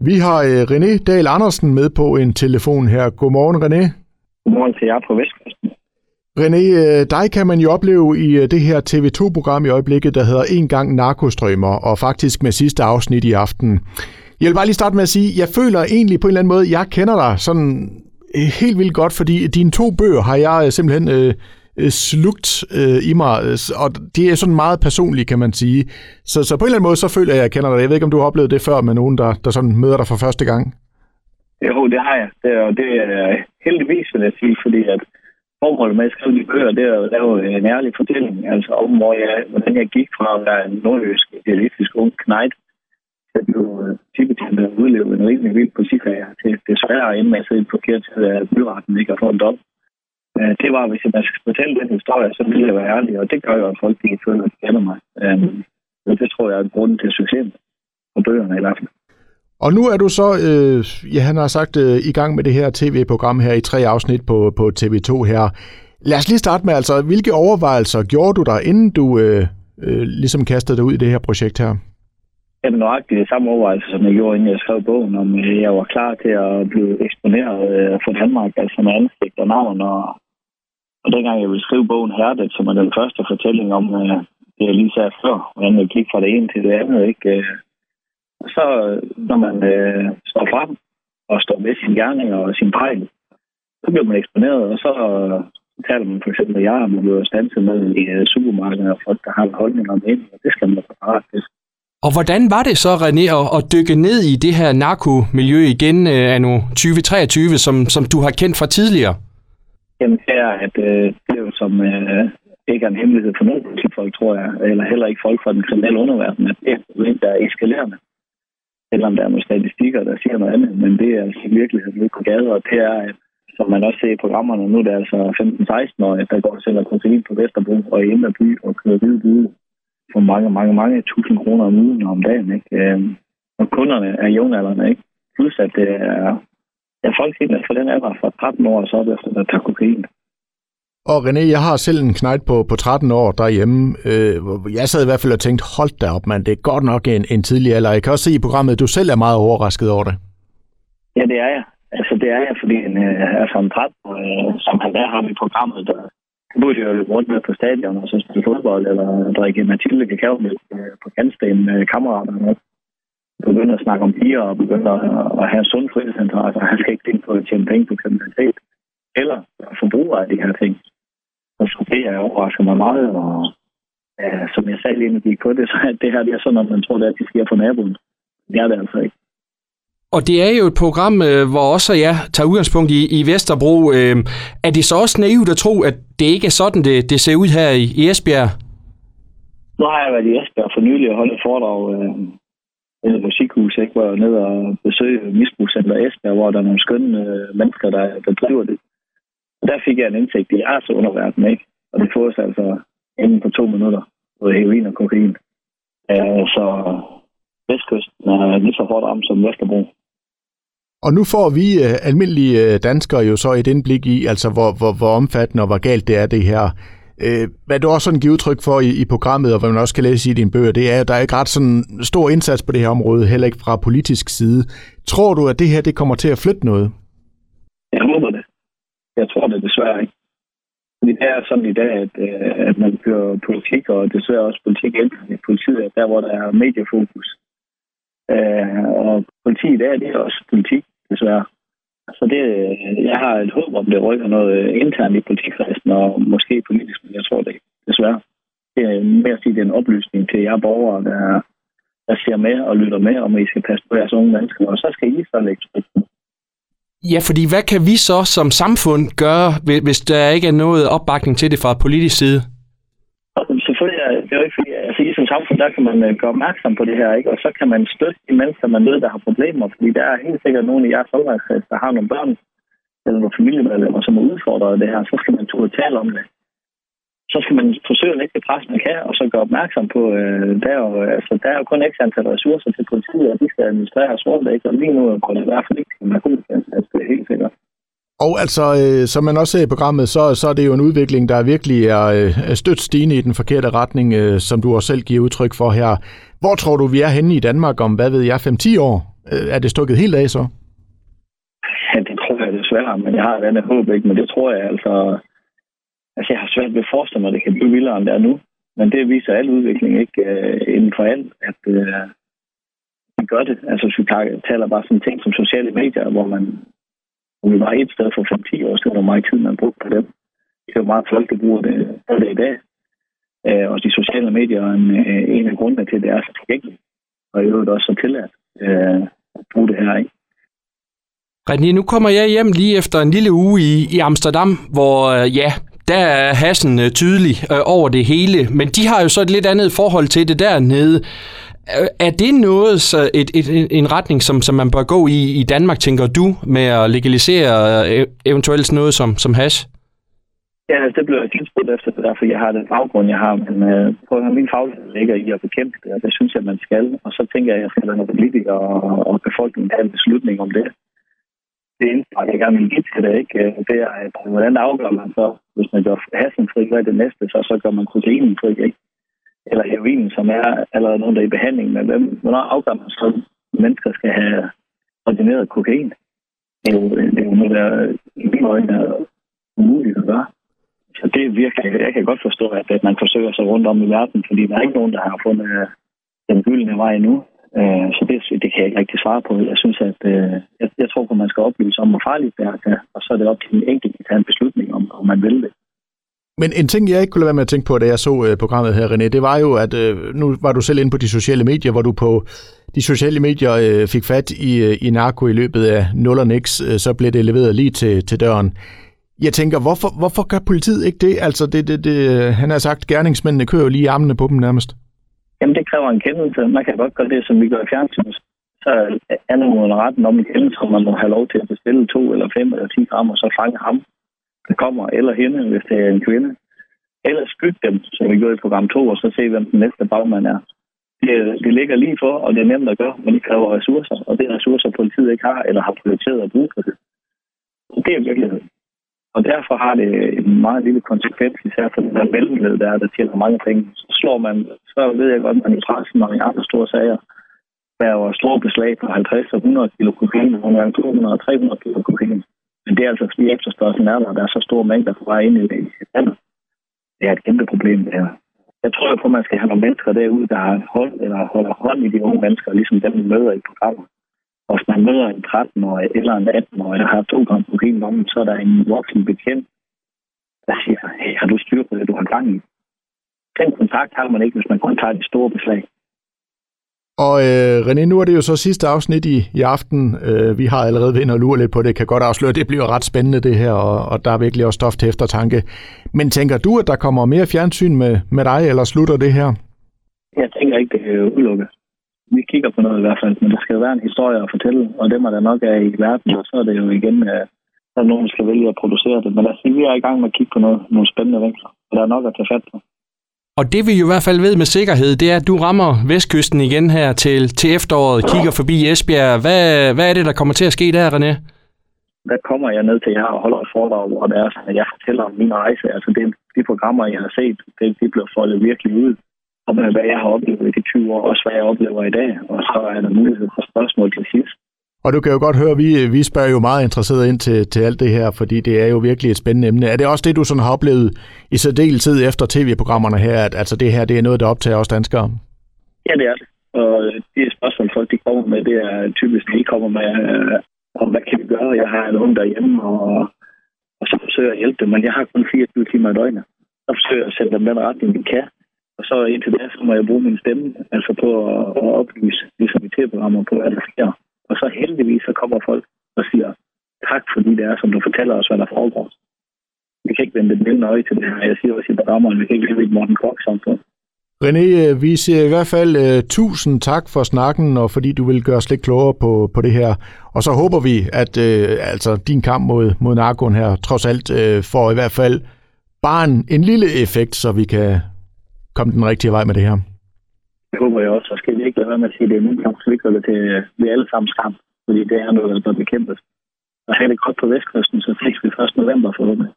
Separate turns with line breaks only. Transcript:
Vi har øh, René Dahl Andersen med på en telefon her. Godmorgen, René.
Godmorgen til jer på Vestkysten.
René, øh, dig kan man jo opleve i øh, det her TV2-program i øjeblikket, der hedder En gang narkostrømmer, og faktisk med sidste afsnit i aften. Jeg vil bare lige starte med at sige, jeg føler egentlig på en eller anden måde, jeg kender dig sådan helt vildt godt, fordi dine to bøger har jeg simpelthen øh, øh, slugt øh, i mig, øh, og det er sådan meget personligt, kan man sige. Så, så på en eller anden måde, så føler jeg, at jeg kender dig. Jeg ved ikke, om du har oplevet det før med nogen, der, der sådan møder dig for første gang.
Jo, det har jeg. Det er, det er heldigvis, vil jeg sige, fordi at formålet med at skrive de bøger, det er at lave en ærlig fortælling, altså om, hvor jeg, hvordan jeg gik fra at være en nordjysk, idealistisk ung knejt, til at blive øh, tibetjent og udleve en rimelig vild politikarriere til desværre ende med at sidde forkert til, at byretten ikke at få en dom. Øh, Det var, hvis jeg skal fortælle den historie, så vil jeg være ærlig, og det gør jo, at folk ikke føler, at de kender mig. Og det tror jeg er grunden til succesen på bøgerne i hvert fald.
Og nu er du så, øh, ja, han har sagt, øh, i gang med det her tv-program her i tre afsnit på, på TV2 her. Lad os lige starte med, altså, hvilke overvejelser gjorde du der, inden du øh, øh, ligesom kastede dig ud i det her projekt her?
Har nøjagtigt det samme overvejelse, som jeg gjorde, inden jeg skrev bogen, om øh, jeg var klar til at blive eksponeret øh, for Danmark, altså med ansigt og navn. Og, og dengang jeg ville skrive bogen Herdet, som er den første fortælling om øh, det, jeg lige sagde før, hvordan jeg gik fra det ene til det andet, ikke? Øh, Og så, når man øh, står frem og står med sin gerning og sin pejl, så bliver man eksponeret, og så øh, taler man for eksempel, at jeg er blevet stanset med i øh, supermarkedet, og folk, der har en om ind, og det skal man være parat til.
Og hvordan var det så, René, at, at dykke ned i det her narkomiljø igen øh, anno 2023, som, som du har kendt fra tidligere?
Jamen, det er, at øh, det er jo som øh, ikke er en hemmelighed for nogen politifolk, tror jeg, eller heller ikke folk fra den kriminelle underverden, at det er et problem, der er eskalerende. Selvom der er nogle statistikker, der siger noget andet, men det er altså i virkeligheden ude på gader, og det er, at, som man også ser i programmerne nu, det er altså 15-16 år, der går og sælger kokain på Vesterbro og i Indre By og kører hvide bide for mange, mange, mange tusind kroner om ugen og om dagen. Ikke? Øhm, og kunderne er jævnaldrende, ikke? Plus at det er, er folk ned for den alder fra 13 år så op efter, der tager kokain.
Og René, jeg har selv en knægt på, på 13 år derhjemme. Øh, jeg sad i hvert fald og tænkte, hold da op, mand, det er godt nok en, en tidlig alder. Jeg kan også se i programmet, at du selv er meget overrasket over det.
Ja, det er jeg. Altså, det er jeg, fordi en, øh, altså en 13 øh, som han der har i programmet, der burde jo løbe rundt med på stadion og så spille fodbold, eller drikke Mathilde kakaomælk øh, på kantsten med kammeraterne. Begynde at snakke om piger og begynde at, at have sund fritidsinteresse. Han skal ikke tænke på at tjene penge på kriminalitet. Eller forbruge af de her ting. Og så det er overrasker mig meget, og ja, som jeg sagde lige, når vi gik på det, så er det her det er sådan, at man tror, det er, at det sker for naboen. Det er det altså ikke.
Og det er jo et program, øh, hvor også jeg tager udgangspunkt i, i Vesterbro. Øh, er det så også naivt at tro, at det ikke er sådan, det, det ser ud her i, i Esbjerg?
Nu har jeg været i Esbjerg for nylig og holdt et foredrag øh, øh, Musikhus, ikke, hvor jeg var nede og besøge misbrugscenter Esbjerg, hvor der er nogle skønne øh, mennesker, der, der driver det. Og der fik jeg en indsigt i jeres underverden, ikke? Og det fås altså inden for to minutter både heroin og kokain. Øh, så Vestkysten er lige så hårdt ramt som Vesterbro.
Og nu får vi øh, almindelige øh, danskere jo så et indblik i, altså hvor, hvor, hvor omfattende og hvor galt det er det her. Øh, hvad du også sådan giver udtryk for i, i programmet, og hvad man også kan læse i dine bøger, det er, at der er ikke ret sådan stor indsats på det her område, heller ikke fra politisk side. Tror du, at det her det kommer til at flytte noget?
Jeg håber det. Jeg tror det desværre ikke. Fordi det er sådan i dag, at, øh, at man kører politik, og desværre også politik internt i politiet, er der hvor der er mediefokus. Øh, og politik i dag, det er også politik, desværre. Så det, jeg har et håb om, det rykker noget internt i politikredsen, og måske politisk, men jeg tror det ikke, desværre. Det er mere at sige, det er en oplysning til jer borgere, der, der ser med og lytter med, om I skal passe på jeres unge mennesker, og så skal I så lægge på.
Ja, fordi hvad kan vi så som samfund gøre, hvis- der ikke er noget opbakning til det fra politisk side?
Selvfølgelig er det jo ikke fordi, som samfund, der kan man øh, gøre opmærksom på det her, ikke? Og så kan man støtte de mennesker, man ved, der har problemer, fordi der er helt sikkert nogle i jeres omgangskreds, der har nogle børn eller nogle familiemedlemmer, som er udfordret af det her, så skal man turde tale om det. Så skal man forsøge at lægge det pres, man kan, og så gøre opmærksom på, øh, der, er jo, altså, der er jo kun ekstra antal ressourcer til politiet, og de skal administrere rundt, ikke? Og lige nu er det i hvert fald ikke til indsats, det er helt sikkert.
Og altså, øh, som man også ser i programmet, så, så er det jo en udvikling, der virkelig er øh, er stødt stigende i den forkerte retning, øh, som du også selv giver udtryk for her. Hvor tror du, vi er henne i Danmark om, hvad ved jeg, 5-10 år? Øh, er det stukket helt af så?
Ja, det tror jeg desværre, men jeg har et andet håb, ikke? Men det tror jeg altså... Altså, jeg har svært ved at forestille mig, at det kan blive vildere, end det er nu. Men det viser al udvikling ikke Øh, inden for alt, at Øh, man gør det. Altså, hvis vi taler bare sådan ting som sociale medier, hvor man hvor vi var et sted for 5-10 år siden, hvor meget tid man brugte på dem. Det er jo meget folk, der bruger det, det i dag. Øh, og de sociale medier er en, uh, en af grundene til, at det er så tilgængeligt. Og i øvrigt også så tilladt øh, at bruge det her, ikke?
René, nu kommer jeg hjem lige efter en lille uge i, i Amsterdam, hvor øh, ja, der er hassen øh, tydelig øh, over det hele, men de har jo så et lidt andet forhold til det dernede. Er det noget, så et, et, en retning, som, som man bør gå i i Danmark, tænker du, med at legalisere øh, eventuelt noget som, som hash?
Ja, altså, det blev jeg tilspurgt efter, det derfor jeg har den baggrund, jeg har. Men øh, på min faglighed ligger i at bekæmpe det, og det synes jeg, man skal. Og så tænker jeg, at jeg skal lade nogle politikere og, og befolkningen have en beslutning om det det indspark, jeg gerne vil give til det, ikke? Øh, det er, at hvordan afgør man så, hvis man gør hassen fri, hvad er det næste, så, så gør man kokainen fri, ikke? Eller heroin, som er allerede nogen, der er i behandling, men hvem, hvornår afgør man så, at mennesker skal have ordineret kokain? Det er jo, det er jo noget, der i mine øjne er umuligt at gøre. Så det er virkelig, jeg kan godt forstå, at, at man forsøger sig rundt om i verden, fordi der er ikke nogen, der har fundet øh, den gyldne vej endnu. Øh, så det, det kan jeg ikke rigtig svare på. Jeg synes, at øh, jeg, jeg tror på, at man skal oplyse om, hvor farligt det er, og så er det op til den enkelte at tage en beslutning om, om man vil det.
Men en ting, jeg ikke kunne lade være med at tænke på, da jeg så øh, programmet her, René, det var jo, at øh, nu var du selv inde på de sociale medier, hvor du på de sociale medier øh, fik fat i, øh, i narko i løbet af 0 og niks, øh, så blev det leveret lige til, til døren. Jeg tænker, hvorfor, hvorfor gør politiet ikke det? Altså, det, det, det, han har sagt, gerningsmændene kører jo lige armene på dem nærmest.
Jamen, det kræver en kendelse. Man kan godt gøre det, som vi gør i fjernsynet. Så anmoder retten om en kendelse, hvor man må have lov til at bestille to eller fem eller ti gram, og så fange ham, der kommer, eller hende, hvis det er en kvinde. Eller skygge dem, som vi gjorde i program 2, og så se, hvem den næste bagmand er. Det, det ligger lige for, og det er nemt at gøre, men det kræver ressourcer, og det er ressourcer, politiet ikke har, eller har prioriteret at bruge for det. Det er virkeligheden. Og derfor har det en meget lille konsekvens, især for den der mellemled, der er, der tjener mange penge. Så slår man, så ved jeg godt, at man i pressen og i andre store sager, der er jo store beslag på 50 og 100 kilo kokain, og nogle gange 200 og 300 kilo kokain. Men det er altså fordi efterspørgselen er der, og der er så store mængder på vej ind i landet. Det er et kæmpe problem, det her. Jeg tror jo på, at man skal have nogle mennesker derude, der har hold, eller holder hånd i de unge mennesker, ligesom dem, vi møder i programmet. Og hvis man møder en 13-årig eller en 18-årig, der har to gram kokain om, så er der en voksen bekendt, der siger, hey, har du styr på det, du har gang i? Den kontakt har man ikke, hvis man kun tager de store beslag.
Og øh, René, nu er det jo så sidste afsnit i, i aften. Øh, vi har allerede vendt og lurer lidt på det. Kan godt afsløre, at det bliver ret spændende det her, og, og der er virkelig også stof til eftertanke. Men tænker du, at der kommer mere fjernsyn med, med dig, eller slutter det her?
Jeg tænker ikke, det er udelukket vi kigger på noget i hvert fald, men der skal jo være en historie at fortælle, og dem er der nok er i verden, og så er det jo igen, at der er nogen, der skal vælge at producere det. Men lad os sige, vi er i gang med at kigge på noget, nogle spændende vinkler, og der er nok at tage fat på.
Og det vi jo i hvert fald ved med sikkerhed, det er, at du rammer vestkysten igen her til, til efteråret, kigger forbi Esbjerg. Hvad, hvad er det, der kommer til at ske der, René?
Der kommer jeg ned til jer og holder et foredrag, og det er, at jeg fortæller om min rejse. Altså det, de programmer, jeg har set, det, de bliver foldet virkelig ud om, hvad jeg har oplevet i de 20 år, også hvad jeg oplever i dag. Og så er der mulighed for spørgsmål til sidst.
Og du kan jo godt høre, at vi, vi spørger jo meget interesseret ind til, til alt det her, fordi det er jo virkelig et spændende emne. Er det også det, du sådan har oplevet i særdeleshed efter tv-programmerne her, at altså det her det er noget, der optager os danskere?
Ja, det er det. Og det spørgsmål, folk de kommer med, det er typisk, de kommer med, øh, om hvad kan vi gøre? Jeg har en ung derhjemme, og, og så forsøger jeg at hjælpe dem, men jeg har kun 24 timer i døgnet. Så forsøger jeg at sætte dem den retning, vi kan. Og så indtil da, så må jeg bruge min stemme, altså på at, at oplyse, ligesom i tv-programmer på, hvad der sker. Og så heldigvis, så kommer folk og siger, tak fordi det er, som du fortæller os, hvad der foregår. Vi kan ikke vende det blinde øje til det her. Jeg siger også i programmerne, vi kan ikke leve i et Morten Kork-samfund.
René, øh, vi siger i hvert fald uh, tusind tak for snakken, og fordi du vil gøre os lidt klogere på, på det her. Og så håber vi, at uh, altså, din kamp mod, mod narkoen her trods alt uh, får i hvert fald bare en, en lille effekt, så vi kan komme den rigtige vej med det her.
Det håber jeg også. Så skal vi ikke lade være med at sige, at det er min kamp, så vi gør det til øh, vi alle sammen kamp. Fordi det er noget, der bekæmpes. Og have det godt på Vestkysten, så fik vi 1. november forhåbentlig.